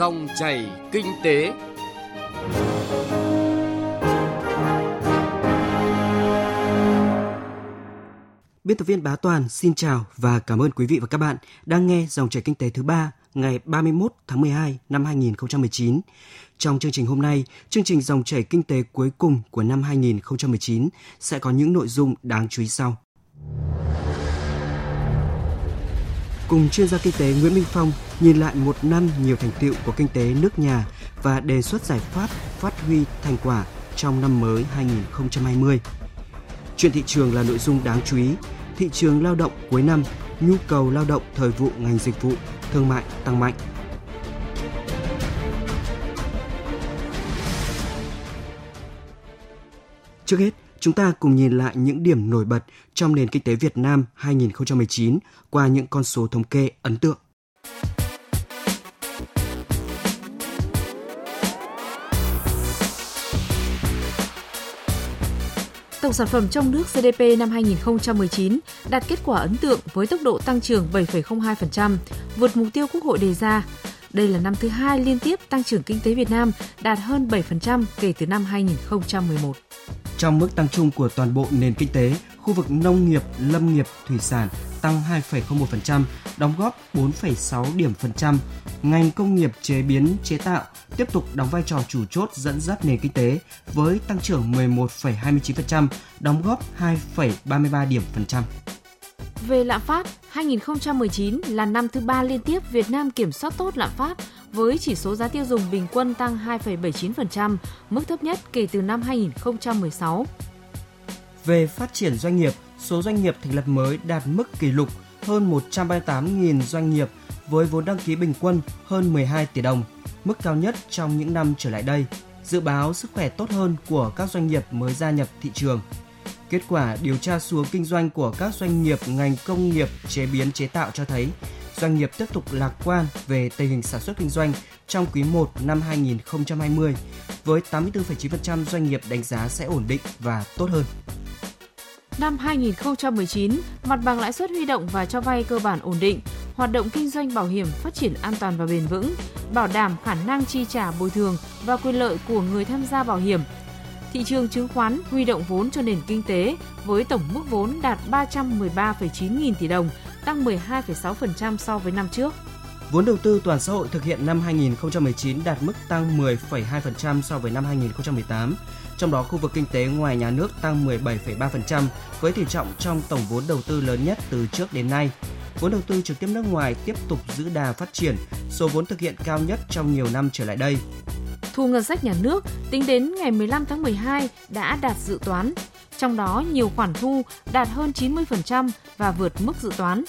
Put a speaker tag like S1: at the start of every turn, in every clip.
S1: Dòng chảy kinh tế.
S2: Biên tập viên Bá Toàn xin chào và cảm ơn quý vị và các bạn đang nghe dòng chảy kinh tế thứ ba ngày 31 tháng 12 năm 2019. Trong chương trình hôm nay, chương trình dòng chảy kinh tế cuối cùng của năm 2019 sẽ có những nội dung đáng chú ý sau. Cùng chuyên gia kinh tế Nguyễn Minh Phong nhìn lại một năm nhiều thành tựu của kinh tế nước nhà và đề xuất giải pháp phát huy thành quả trong năm mới 2020. Chuyện thị trường là nội dung đáng chú ý. Thị trường lao động cuối năm, nhu cầu lao động thời vụ ngành dịch vụ, thương mại tăng mạnh. Trước hết, chúng ta cùng nhìn lại những điểm nổi bật trong nền kinh tế Việt Nam 2019 qua những con số thống kê ấn tượng.
S3: Tổng sản phẩm trong nước GDP năm 2019 đạt kết quả ấn tượng với tốc độ tăng trưởng 7,02%, vượt mục tiêu Quốc hội đề ra. Đây là năm thứ hai liên tiếp tăng trưởng kinh tế Việt Nam đạt hơn 7% kể từ năm 2011.
S2: Trong mức tăng chung của toàn bộ nền kinh tế, khu vực nông nghiệp, lâm nghiệp, thủy sản tăng 2,01%, đóng góp 4,6 điểm phần trăm. Ngành công nghiệp chế biến chế tạo tiếp tục đóng vai trò chủ chốt dẫn dắt nền kinh tế với tăng trưởng 11,29%, đóng góp 2,33 điểm phần trăm.
S3: Về lạm phát, 2019 là năm thứ ba liên tiếp Việt Nam kiểm soát tốt lạm phát với chỉ số giá tiêu dùng bình quân tăng 2,79%, mức thấp nhất kể từ năm 2016.
S2: Về phát triển doanh nghiệp, số doanh nghiệp thành lập mới đạt mức kỷ lục hơn 138.000 doanh nghiệp với vốn đăng ký bình quân hơn 12 tỷ đồng, mức cao nhất trong những năm trở lại đây. Dự báo sức khỏe tốt hơn của các doanh nghiệp mới gia nhập thị trường. Kết quả điều tra xuống kinh doanh của các doanh nghiệp ngành công nghiệp chế biến chế tạo cho thấy doanh nghiệp tiếp tục lạc quan về tình hình sản xuất kinh doanh trong quý 1 năm 2020 với 84,9% doanh nghiệp đánh giá sẽ ổn định và tốt hơn.
S3: Năm 2019, mặt bằng lãi suất huy động và cho vay cơ bản ổn định, hoạt động kinh doanh bảo hiểm phát triển an toàn và bền vững, bảo đảm khả năng chi trả bồi thường và quyền lợi của người tham gia bảo hiểm. Thị trường chứng khoán huy động vốn cho nền kinh tế với tổng mức vốn đạt 313,9 nghìn tỷ đồng, tăng 12,6% so với năm trước.
S2: Vốn đầu tư toàn xã hội thực hiện năm 2019 đạt mức tăng 10,2% so với năm 2018. Trong đó khu vực kinh tế ngoài nhà nước tăng 17,3% với tỷ trọng trong tổng vốn đầu tư lớn nhất từ trước đến nay. Vốn đầu tư trực tiếp nước ngoài tiếp tục giữ đà phát triển, số vốn thực hiện cao nhất trong nhiều năm trở lại đây.
S3: Thu ngân sách nhà nước tính đến ngày 15 tháng 12 đã đạt dự toán, trong đó nhiều khoản thu đạt hơn 90% và vượt mức dự toán.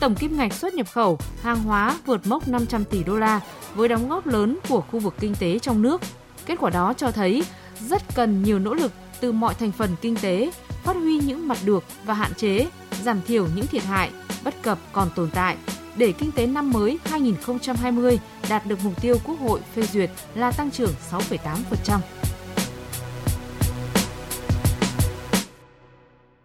S3: Tổng kim ngạch xuất nhập khẩu hàng hóa vượt mốc 500 tỷ đô la với đóng góp lớn của khu vực kinh tế trong nước. Kết quả đó cho thấy rất cần nhiều nỗ lực từ mọi thành phần kinh tế, phát huy những mặt được và hạn chế, giảm thiểu những thiệt hại, bất cập còn tồn tại để kinh tế năm mới 2020 đạt được mục tiêu Quốc hội phê duyệt là tăng trưởng 6,8%.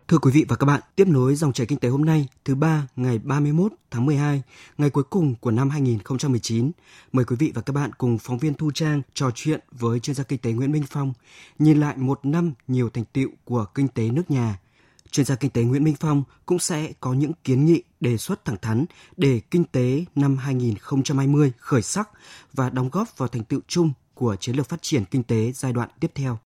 S2: Thưa quý vị và các bạn, tiếp nối dòng chảy kinh tế hôm nay, thứ ba ngày 31 tháng 12, ngày cuối cùng của năm 2019. Mời quý vị và các bạn cùng phóng viên Thu Trang trò chuyện với chuyên gia kinh tế Nguyễn Minh Phong, nhìn lại một năm nhiều thành tựu của kinh tế nước nhà. Chuyên gia kinh tế Nguyễn Minh Phong cũng sẽ có những kiến nghị đề xuất thẳng thắn để kinh tế năm 2020 khởi sắc và đóng góp vào thành tựu chung của chiến lược phát triển kinh tế giai đoạn tiếp theo.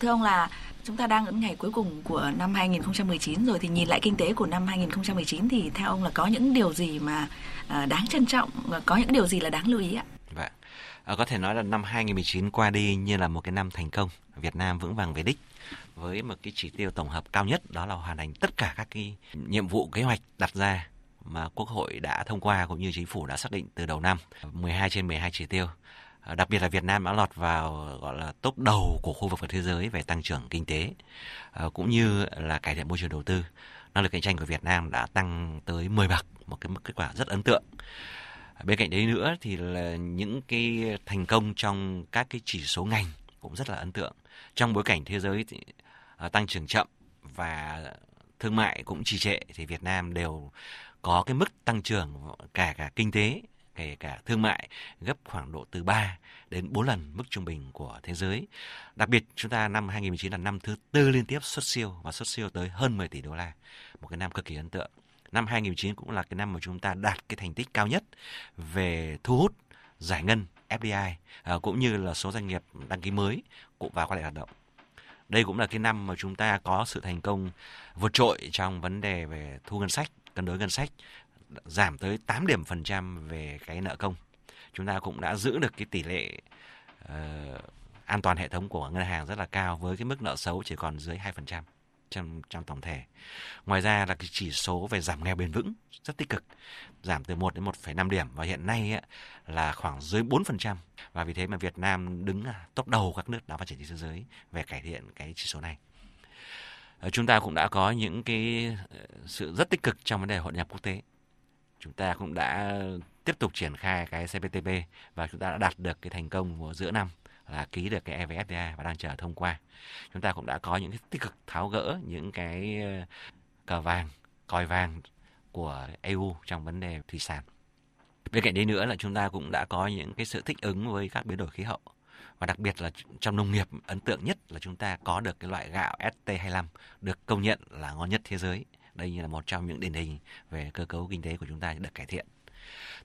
S4: Thưa ông là chúng ta đang ở ngày cuối cùng của năm 2019 rồi thì nhìn lại kinh tế của năm 2019 thì theo ông là có những điều gì mà à, đáng trân trọng và có những điều gì là đáng lưu ý ạ?
S5: Vâng. À, có thể nói là năm 2019 qua đi như là một cái năm thành công, Việt Nam vững vàng về đích với một cái chỉ tiêu tổng hợp cao nhất, đó là hoàn thành tất cả các cái nhiệm vụ kế hoạch đặt ra mà Quốc hội đã thông qua cũng như chính phủ đã xác định từ đầu năm. 12 trên 12 chỉ tiêu. Đặc biệt là Việt Nam đã lọt vào, gọi là, top đầu của khu vực và thế giới về tăng trưởng kinh tế ờ, cũng như là cải thiện môi trường đầu tư. Năng lực cạnh tranh của Việt Nam đã tăng tới 10 bậc, một cái kết quả rất ấn tượng. Bên cạnh đấy nữa thì là những cái thành công trong các cái chỉ số ngành cũng rất là ấn tượng trong bối cảnh thế giới thì, à, tăng trưởng chậm và thương mại cũng trì trệ thì Việt Nam đều có cái mức tăng trưởng cả cả kinh tế kể cả thương mại gấp khoảng độ từ 3 đến 4 lần mức trung bình của thế giới. Đặc biệt chúng ta năm 2019 là năm thứ tư liên tiếp xuất siêu và xuất siêu tới hơn 10 tỷ đô la. Một cái năm cực kỳ ấn tượng. Năm 2019 cũng là cái năm mà chúng ta đạt cái thành tích cao nhất về thu hút giải ngân FDI à, ờ, cũng như là số doanh nghiệp đăng ký mới cũng vào quay lại hoạt động. Đây cũng là cái năm mà chúng ta có sự thành công vượt trội trong vấn đề về thu ngân sách, cân đối ngân sách giảm tới 8 điểm phần trăm về cái nợ công. Chúng ta cũng đã giữ được cái tỷ lệ uh, an toàn hệ thống của ngân hàng rất là cao với cái mức nợ xấu chỉ còn dưới 2% trong trong tổng thể. Ngoài ra là cái chỉ số về giảm nghèo bền vững rất tích cực, giảm từ 1 đến 1,5 điểm và hiện nay ấy, là khoảng dưới 4% và vì thế mà Việt Nam đứng à, top đầu các nước đã phát triển trên thế giới về cải thiện cái chỉ số này. Ờ, chúng ta cũng đã có những cái ờ, sự rất tích cực trong vấn đề hội nhập quốc tế. Chúng ta cũng đã tiếp tục triển khai cái CPTP và chúng ta đã đạt được cái thành công của giữa năm là ký được cái evfta và đang chờ thông qua. Chúng ta cũng đã có những cái tích cực tháo gỡ những cái ờ, cờ vàng, còi vàng của EU trong vấn đề thủy sản. Bên cạnh đấy nữa là chúng ta cũng đã có những cái sự thích ứng với các biến đổi khí hậu và đặc biệt là trong nông nghiệp ấn tượng nhất là chúng ta có được cái loại gạo ST25 được công nhận là ngon nhất thế giới. Đây như là một trong những điển hình về cơ cấu kinh tế của chúng ta được cải thiện.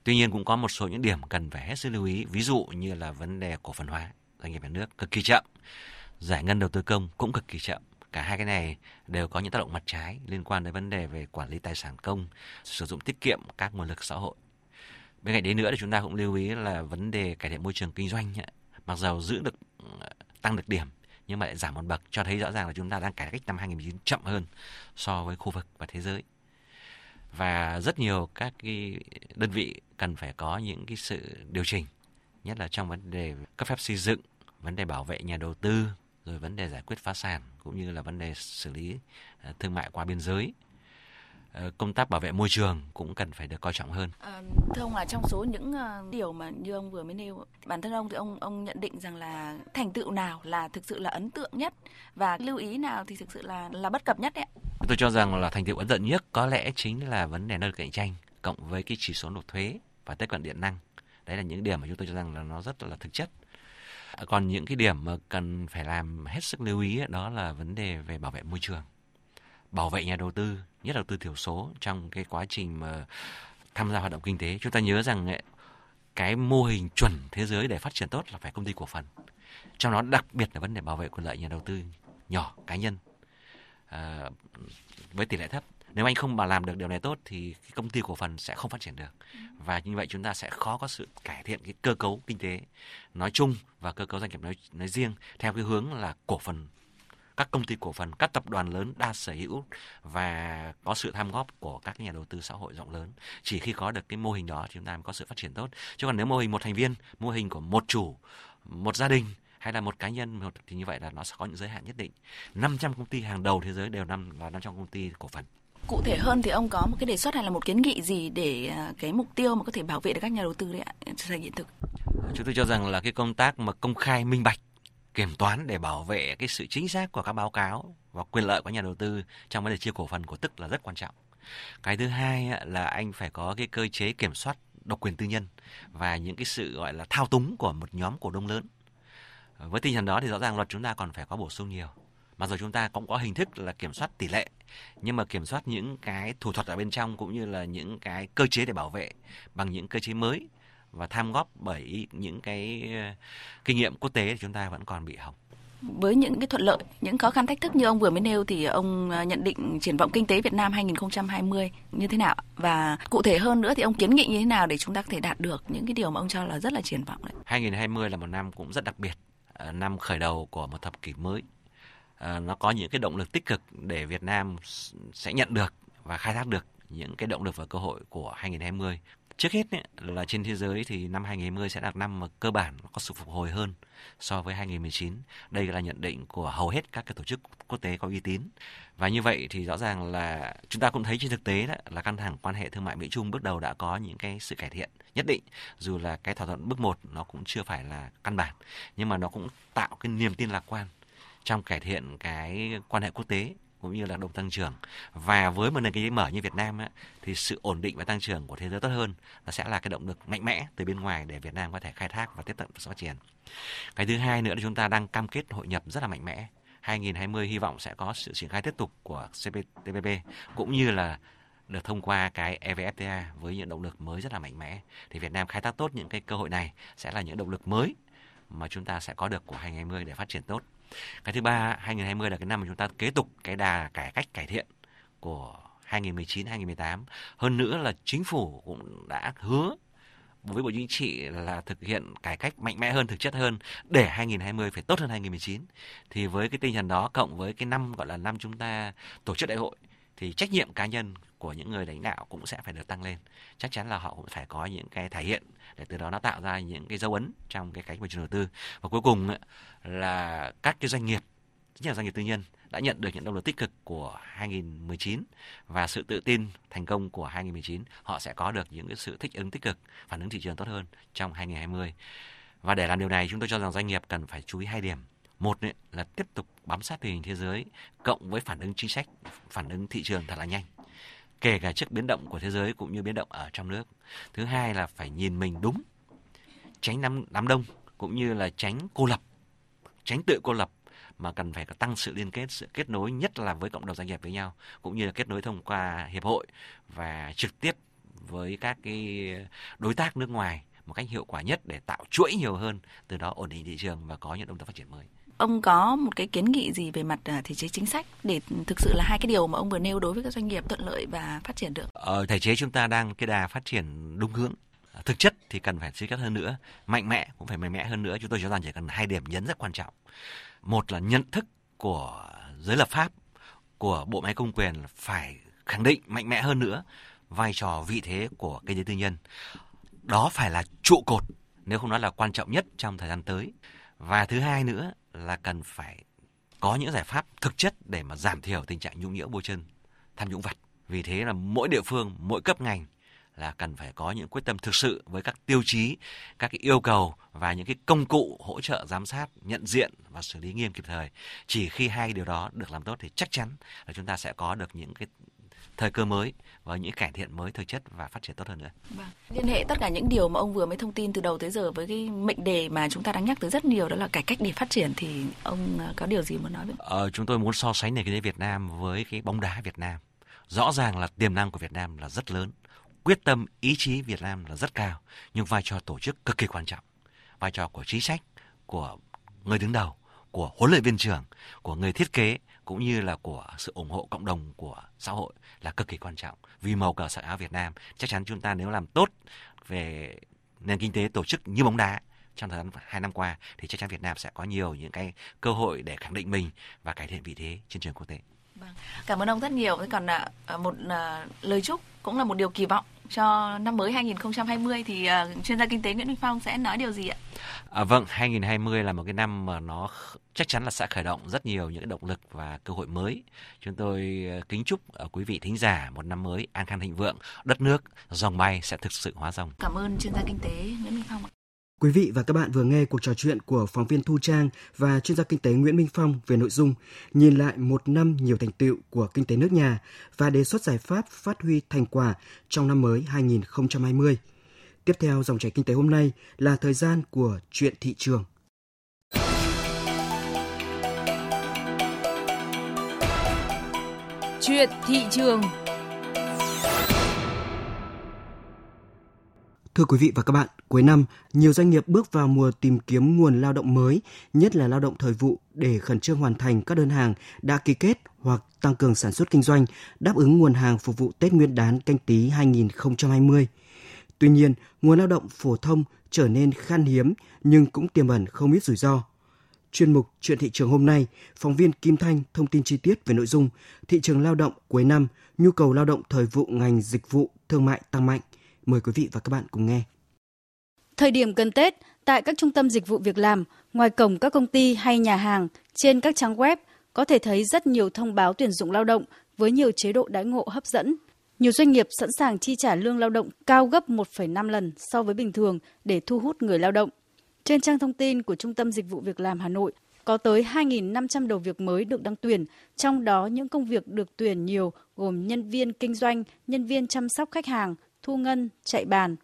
S5: Tuy nhiên cũng có một số những điểm cần phải hết sức lưu ý, ví dụ như là vấn đề cổ phần hóa doanh nghiệp nhà nước cực kỳ chậm, giải ngân đầu tư công cũng cực kỳ chậm. Cả hai cái này đều có những tác động mặt trái liên quan đến vấn đề về quản lý tài sản công, sử dụng tiết kiệm các nguồn lực xã hội. Bên cạnh đấy nữa thì chúng ta cũng lưu ý là vấn đề cải thiện môi trường kinh doanh mặc dầu giữ được ờ, tăng được điểm nhưng mà lại giảm một bậc cho thấy rõ ràng là chúng ta đang cải cách năm 2019 chậm hơn so với khu vực và thế giới và rất nhiều các cái đơn vị cần phải có những cái sự điều chỉnh nhất là trong vấn đề cấp phép xây dựng vấn đề bảo vệ nhà đầu tư rồi vấn đề giải quyết phá sản cũng như là vấn đề xử lý à, thương mại qua biên giới Ờ, công tác bảo vệ môi trường cũng cần phải được coi trọng hơn.
S4: À, thưa ông là trong số những điều mà như ông vừa mới nêu, bản thân ông thì ông ông nhận định rằng là thành tựu nào là thực sự là ấn tượng nhất và lưu ý nào thì thực sự là là bất cập nhất đấy
S5: Tôi cho rằng là thành tựu ấn tượng nhất có lẽ chính là vấn đề năng cạnh tranh cộng với cái chỉ số nộp thuế và tiếp cận điện năng. Đấy là những điểm mà chúng tôi cho rằng là nó rất là thực chất. À, còn những cái điểm mà cần phải làm hết sức lưu ý đó là vấn đề về bảo vệ môi trường bảo vệ nhà đầu tư, nhất là đầu tư thiểu số trong cái quá trình mà tham gia hoạt động kinh tế. Chúng ta nhớ rằng cái mô hình chuẩn thế giới để phát triển tốt là phải công ty cổ phần. Trong đó đặc biệt là vấn đề bảo vệ quyền lợi nhà đầu tư nhỏ cá nhân à, với tỷ lệ thấp. Nếu anh không mà làm được điều này tốt thì cái công ty cổ phần sẽ không phát triển được. Và như vậy chúng ta sẽ khó có sự cải thiện cái cơ cấu kinh tế nói chung và cơ cấu doanh nghiệp nói, nói riêng theo cái hướng là cổ phần các công ty cổ phần, các tập đoàn lớn đa sở hữu và có sự tham góp của các nhà đầu tư xã hội rộng lớn. Chỉ khi có được cái mô hình đó chúng ta mới có sự phát triển tốt. Chứ còn nếu mô hình một thành viên, mô hình của một chủ, một gia đình hay là một cá nhân thì như vậy là nó sẽ có những giới hạn nhất định. 500 công ty hàng đầu thế giới đều nằm là 500 công ty cổ phần.
S4: Cụ thể hơn thì ông có một cái đề xuất hay là một kiến nghị gì để à, cái mục tiêu mà có thể bảo vệ được các nhà đầu tư đấy ạ, trở thành hiện thực?
S5: Chúng tôi cho rằng là cái công tác mà công khai minh bạch kiểm toán để bảo vệ cái sự chính xác của các báo cáo và quyền lợi của nhà đầu tư trong vấn đề chia cổ phần của tức là rất quan trọng. Cái thứ hai là anh phải có cái cơ chế kiểm soát độc quyền tư nhân và những cái sự gọi là thao túng của một nhóm cổ đông lớn. Với tinh thần đó thì rõ ràng luật chúng ta còn phải có bổ sung nhiều. Mặc dù chúng ta cũng có hình thức là kiểm soát tỷ lệ, nhưng mà kiểm soát những cái thủ thuật ở bên trong cũng như là những cái cơ chế để bảo vệ bằng những cơ chế mới và tham góp bởi những cái ờ, kinh nghiệm quốc tế thì chúng ta vẫn còn bị hỏng
S4: với những cái thuận lợi, những khó khăn thách thức như ông vừa mới nêu thì ông ờ, nhận định triển vọng kinh tế Việt Nam 2020 như thế nào và cụ thể hơn nữa thì ông kiến nghị như thế nào để chúng ta có thể đạt được những cái điều mà ông cho là rất là triển vọng đấy.
S5: 2020 là một năm cũng rất đặc biệt, ờ, năm khởi đầu của một thập kỷ mới. À, nó có những cái động lực tích cực để Việt Nam sẽ nhận được và khai thác được những cái động lực và cơ hội của 2020 Trước hết ấy, là trên thế giới thì năm 2020 sẽ là năm mà cơ bản có sự phục hồi hơn so với 2019. Đây là nhận định của hầu hết các cái tổ chức quốc tế có uy tín. Và như vậy thì rõ ràng là chúng ta cũng thấy trên thực tế đó là căng thẳng quan hệ thương mại Mỹ Trung bước đầu đã có những cái sự cải thiện nhất định. Dù là cái thỏa thuận bước một nó cũng chưa phải là căn bản nhưng mà nó cũng tạo cái niềm tin lạc quan trong cải thiện cái quan hệ quốc tế cũng như là động tăng trưởng và với một nền kinh tế mở như Việt Nam á, thì sự ổn định và tăng trưởng của thế giới tốt hơn nó sẽ là cái động lực mạnh mẽ từ bên ngoài để Việt Nam có thể khai thác và tiếp tục phát triển. Cái thứ hai nữa là chúng ta đang cam kết hội nhập rất là mạnh mẽ. 2020 hy vọng sẽ có sự triển khai tiếp tục của CPTPP cũng như là được thông qua cái EVFTA với những động lực mới rất là mạnh mẽ thì Việt Nam khai thác tốt những cái cơ hội này sẽ là những động lực mới mà chúng ta sẽ có được của 2020 để phát triển tốt. Cái thứ ba, 2020 là cái năm mà chúng ta kế tục cái đà cải cách cải thiện của 2019 2018. Hơn nữa là chính phủ cũng đã hứa với Bộ Chính trị là thực hiện cải cách mạnh mẽ hơn, thực chất hơn để 2020 phải tốt hơn 2019. Thì với cái tinh thần đó cộng với cái năm gọi là năm chúng ta tổ chức đại hội thì trách nhiệm cá nhân của những người lãnh đạo cũng sẽ phải được tăng lên. Chắc chắn là họ cũng phải có những cái thể hiện để từ đó nó tạo ra những cái dấu ấn trong cái cánh môi trường đầu tư. Và cuối cùng là các cái doanh nghiệp, nhất là doanh nghiệp tư nhân đã nhận được những động lực tích cực của 2019 và sự tự tin thành công của 2019, họ sẽ có được những cái sự thích ứng tích cực, phản ứng thị trường tốt hơn trong 2020. Và để làm điều này, chúng tôi cho rằng doanh nghiệp cần phải chú ý hai điểm. Một ấy, là tiếp tục bám sát tình hình thế giới cộng với phản ứng chính sách, phản ứng thị trường thật là nhanh kể cả trước biến động của thế giới cũng như biến động ở trong nước. Thứ hai là phải nhìn mình đúng, tránh đám, đám đông cũng như là tránh cô lập, tránh tự cô lập mà cần phải có tăng sự liên kết, sự kết nối nhất là với cộng đồng doanh nghiệp với nhau, cũng như là kết nối thông qua hiệp hội và trực tiếp với các cái đối tác nước ngoài một cách hiệu quả nhất để tạo chuỗi nhiều hơn, từ đó ổn định thị trường và có những động tác phát triển mới
S4: ông có một cái kiến nghị gì về mặt à, thể chế chính sách để thực sự là hai cái điều mà ông vừa nêu đối với các doanh nghiệp thuận lợi và phát triển được?
S5: Ở thể chế chúng ta đang cái đà phát triển đúng hướng. Thực chất thì cần phải suy cắt hơn nữa, mạnh mẽ cũng phải mạnh mẽ hơn nữa. Chúng tôi cho rằng chỉ cần hai điểm nhấn rất quan trọng. Một là nhận thức của giới lập pháp, của bộ máy công quyền phải khẳng định mạnh mẽ hơn nữa vai trò vị thế của kinh tế tư nhân. Đó phải là trụ cột, nếu không nói là quan trọng nhất trong thời gian tới. Và thứ hai nữa là cần phải có những giải pháp thực chất để mà giảm thiểu tình trạng nhũng nhiễu bôi chân tham nhũng vặt. Vì thế là mỗi địa phương, mỗi cấp ngành là cần phải có những quyết tâm thực sự với các tiêu chí, các cái yêu cầu và những cái công cụ hỗ trợ giám sát, nhận diện và xử lý nghiêm kịp thời. Chỉ khi hai điều đó được làm tốt thì chắc chắn là chúng ta sẽ có được những cái thời cơ mới và những cải thiện mới thực chất và phát triển tốt hơn nữa.
S4: Vâng. Liên hệ tất cả những điều mà ông vừa mới thông tin từ đầu tới giờ với cái mệnh đề mà chúng ta đang nhắc tới rất nhiều đó là cải cách để phát triển thì ông ờ, có điều gì muốn nói với?
S5: Ờ, chúng tôi muốn so sánh nền kinh tế Việt Nam với cái bóng đá Việt Nam. Rõ ràng là tiềm năng của Việt Nam là rất lớn, quyết tâm ý chí Việt Nam là rất cao, nhưng vai trò tổ chức cực kỳ quan trọng. Vai trò của chính sách, của người đứng đầu, của huấn luyện viên trưởng, của người thiết kế cũng như là của sự ủng hộ cộng đồng của xã hội là cực kỳ quan trọng. Vì màu cờ sợi áo Việt Nam, chắc chắn chúng ta nếu làm tốt về nền kinh tế tổ chức như bóng đá trong thời gian hai năm qua thì chắc chắn Việt Nam sẽ có nhiều những cái cơ hội để khẳng định mình và cải thiện vị thế trên trường quốc tế.
S4: Vâng. Cảm ơn ông rất nhiều. Còn à, một à, lời chúc cũng là một điều kỳ vọng cho năm mới 2020 thì uh, chuyên gia kinh tế Nguyễn Minh Phong sẽ nói điều gì ạ?
S5: À, vâng, 2020 là một cái năm mà nó chắc chắn là sẽ khởi động rất nhiều những động lực và cơ hội mới. Chúng tôi kính chúc quý vị thính giả một năm mới an khang thịnh vượng, đất nước dòng bay sẽ thực sự hóa dòng.
S4: Cảm ơn chuyên gia kinh tế Nguyễn Minh Phong ạ.
S2: Quý vị và các bạn vừa nghe cuộc trò chuyện của phóng viên Thu Trang và chuyên gia kinh tế Nguyễn Minh Phong về nội dung nhìn lại một năm nhiều thành tựu của kinh tế nước nhà và đề xuất giải pháp phát huy thành quả trong năm mới 2020. Tiếp theo dòng chảy kinh tế hôm nay là thời gian của chuyện thị trường.
S3: Chuyện thị trường
S2: Thưa quý vị và các bạn, cuối năm, nhiều doanh nghiệp bước vào mùa tìm kiếm nguồn lao động mới, nhất là lao động thời vụ để khẩn trương hoàn thành các đơn hàng đã ký kết hoặc tăng cường sản xuất kinh doanh, đáp ứng nguồn hàng phục vụ Tết Nguyên đán canh tí 2020. Tuy nhiên, nguồn lao động phổ thông trở nên khan hiếm nhưng cũng tiềm ẩn không ít rủi ro. Chuyên mục Chuyện thị trường hôm nay, phóng viên Kim Thanh thông tin chi tiết về nội dung thị trường lao động cuối năm, nhu cầu lao động thời vụ ngành dịch vụ thương mại tăng mạnh – Mời quý vị và các bạn cùng nghe.
S6: Thời điểm gần Tết, tại các trung tâm dịch vụ việc làm, ngoài cổng các công ty hay nhà hàng, trên các trang web có thể thấy rất nhiều thông báo tuyển dụng lao động với nhiều chế độ đãi ngộ hấp dẫn. Nhiều doanh nghiệp sẵn sàng chi trả lương lao động cao gấp 1,5 lần so với bình thường để thu hút người lao động. Trên trang thông tin của Trung tâm Dịch vụ Việc làm Hà Nội, có tới 2.500 đầu việc mới được đăng tuyển, trong đó những công việc được tuyển nhiều gồm nhân viên kinh doanh, nhân viên chăm sóc khách hàng, thu ngân, chạy bàn.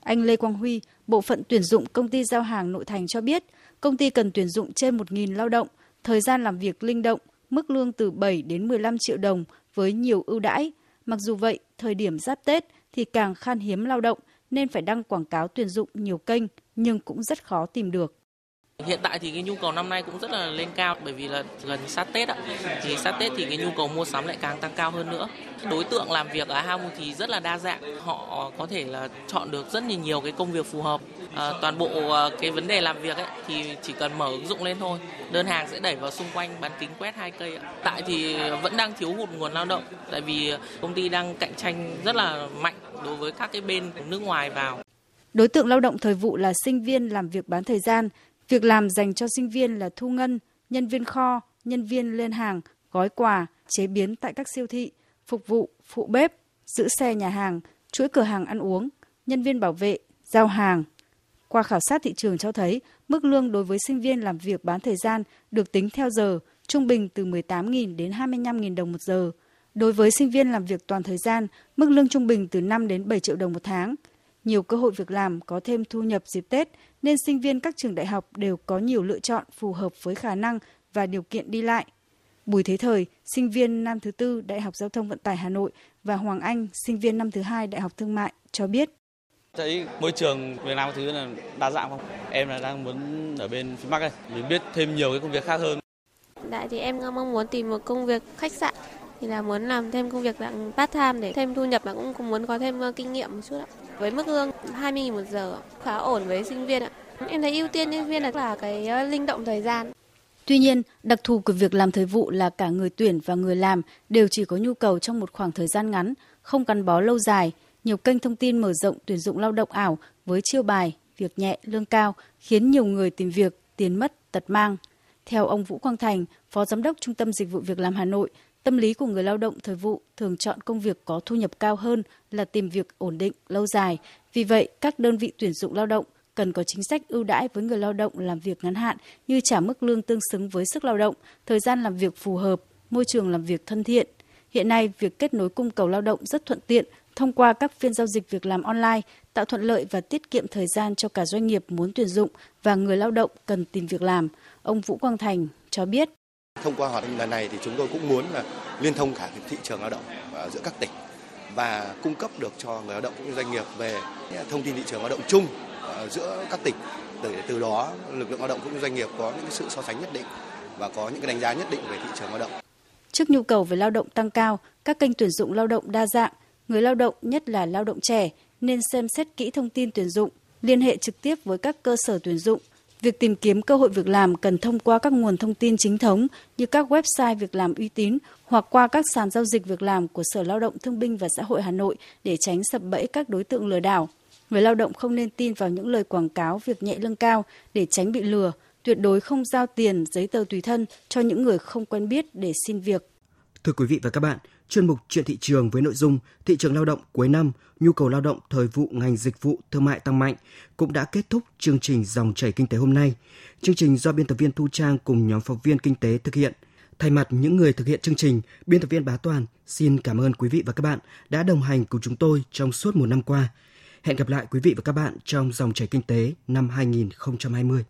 S6: Anh Lê Quang Huy, bộ phận tuyển dụng công ty giao hàng nội thành cho biết, công ty cần tuyển dụng trên 1.000 lao động, thời gian làm việc linh động, mức lương từ 7 đến 15 triệu đồng với nhiều ưu đãi. Mặc dù vậy, thời điểm giáp Tết thì càng khan hiếm lao động nên phải đăng quảng cáo tuyển dụng nhiều kênh nhưng cũng rất khó tìm được.
S7: Hiện tại thì cái nhu cầu năm nay cũng rất là lên cao bởi vì là gần sát Tết ạ. Thì sát Tết thì cái nhu cầu mua sắm lại càng tăng cao hơn nữa. Đối tượng làm việc ở Hao thì rất là đa dạng. Họ có thể là chọn được rất là nhiều cái công việc phù hợp. À, toàn bộ ờ, cái vấn đề làm việc ấy thì chỉ cần mở ứng dụng lên thôi. Đơn hàng sẽ đẩy vào xung quanh bán kính quét hai cây ạ. Tại thì vẫn đang thiếu hụt nguồn lao động tại vì công ty đang cạnh tranh rất là mạnh đối với các cái bên nước ngoài vào.
S6: Đối tượng lao động thời vụ là sinh viên làm việc bán thời gian, Việc làm dành cho sinh viên là thu ngân, nhân viên kho, nhân viên lên hàng, gói quà, chế biến tại các siêu thị, phục vụ, phụ bếp, giữ xe nhà hàng, chuỗi cửa hàng ăn uống, nhân viên bảo vệ, giao hàng. Qua khảo sát thị trường cho thấy, mức lương đối với sinh viên làm việc bán thời gian được tính theo giờ, trung bình từ 18.000 đến 25.000 đồng một giờ. Đối với sinh viên làm việc toàn thời gian, mức lương trung bình từ 5 đến 7 triệu đồng một tháng. Nhiều cơ hội việc làm có thêm thu nhập dịp Tết nên sinh viên các trường đại học đều có nhiều lựa chọn phù hợp với khả năng và điều kiện đi lại. Bùi Thế Thời, sinh viên năm thứ tư Đại học Giao thông Vận tải Hà Nội và Hoàng Anh, sinh viên năm thứ hai Đại học Thương mại cho biết.
S8: Thấy môi trường Việt Nam thứ là đa dạng không? Em là đang muốn ở bên phía Bắc này, mình biết thêm nhiều cái công việc khác hơn.
S9: Đại thì em mong muốn tìm một công việc khách sạn thì là muốn làm thêm công việc dạng part time để thêm thu nhập và cũng muốn có thêm kinh nghiệm một chút ạ. Với mức lương 20.000 một giờ khá ổn với sinh viên ạ. Em thấy ưu tiên nhân viên là cái linh động thời gian.
S6: Tuy nhiên, đặc thù của việc làm thời vụ là cả người tuyển và người làm đều chỉ có nhu cầu trong một khoảng thời gian ngắn, không gắn bó lâu dài. Nhiều kênh thông tin mở rộng tuyển dụng lao động ảo với chiêu bài, việc nhẹ, lương cao khiến nhiều người tìm việc, tiền mất, tật mang. Theo ông Vũ Quang Thành, Phó Giám đốc Trung tâm Dịch vụ Việc làm Hà Nội, Tâm lý của người lao động thời vụ thường chọn công việc có thu nhập cao hơn là tìm việc ổn định, lâu dài. Vì vậy, các đơn vị tuyển dụng lao động cần có chính sách ưu đãi với người lao động làm việc ngắn hạn như trả mức lương tương xứng với sức lao động, thời gian làm việc phù hợp, môi trường làm việc thân thiện. Hiện nay, việc kết nối cung cầu lao động rất thuận tiện thông qua các phiên giao dịch việc làm online, tạo thuận lợi và tiết kiệm thời gian cho cả doanh nghiệp muốn tuyển dụng và người lao động cần tìm việc làm. Ông Vũ Quang Thành cho biết.
S10: Thông qua hoạt động lần này thì chúng tôi cũng muốn là liên thông cả thị trường lao động giữa các tỉnh và cung cấp được cho người lao động cũng như doanh nghiệp về thông tin thị trường lao động chung giữa các tỉnh để từ đó lực lượng lao động cũng như doanh nghiệp có những sự so sánh nhất định và có những cái đánh giá nhất định về thị trường lao động.
S6: Trước nhu cầu về lao động tăng cao, các kênh tuyển dụng lao động đa dạng, người lao động nhất là lao động trẻ nên xem xét kỹ thông tin tuyển dụng, liên hệ trực tiếp với các cơ sở tuyển dụng Việc tìm kiếm cơ hội việc làm cần thông qua các nguồn thông tin chính thống như các website việc làm uy tín hoặc qua các sàn giao dịch việc làm của Sở Lao động Thương binh và Xã hội Hà Nội để tránh sập bẫy các đối tượng lừa đảo. Người lao động không nên tin vào những lời quảng cáo việc nhẹ lương cao để tránh bị lừa, tuyệt đối không giao tiền, giấy tờ tùy thân cho những người không quen biết để xin việc.
S2: Thưa quý vị và các bạn, chuyên mục chuyện thị trường với nội dung thị trường lao động cuối năm, nhu cầu lao động thời vụ ngành dịch vụ thương mại tăng mạnh cũng đã kết thúc chương trình dòng chảy kinh tế hôm nay. Chương trình do biên tập viên Thu Trang cùng nhóm phóng viên kinh tế thực hiện. Thay mặt những người thực hiện chương trình, biên tập viên Bá Toàn xin cảm ơn quý vị và các bạn đã đồng hành cùng chúng tôi trong suốt một năm qua. Hẹn gặp lại quý vị và các bạn trong dòng chảy kinh tế năm 2020.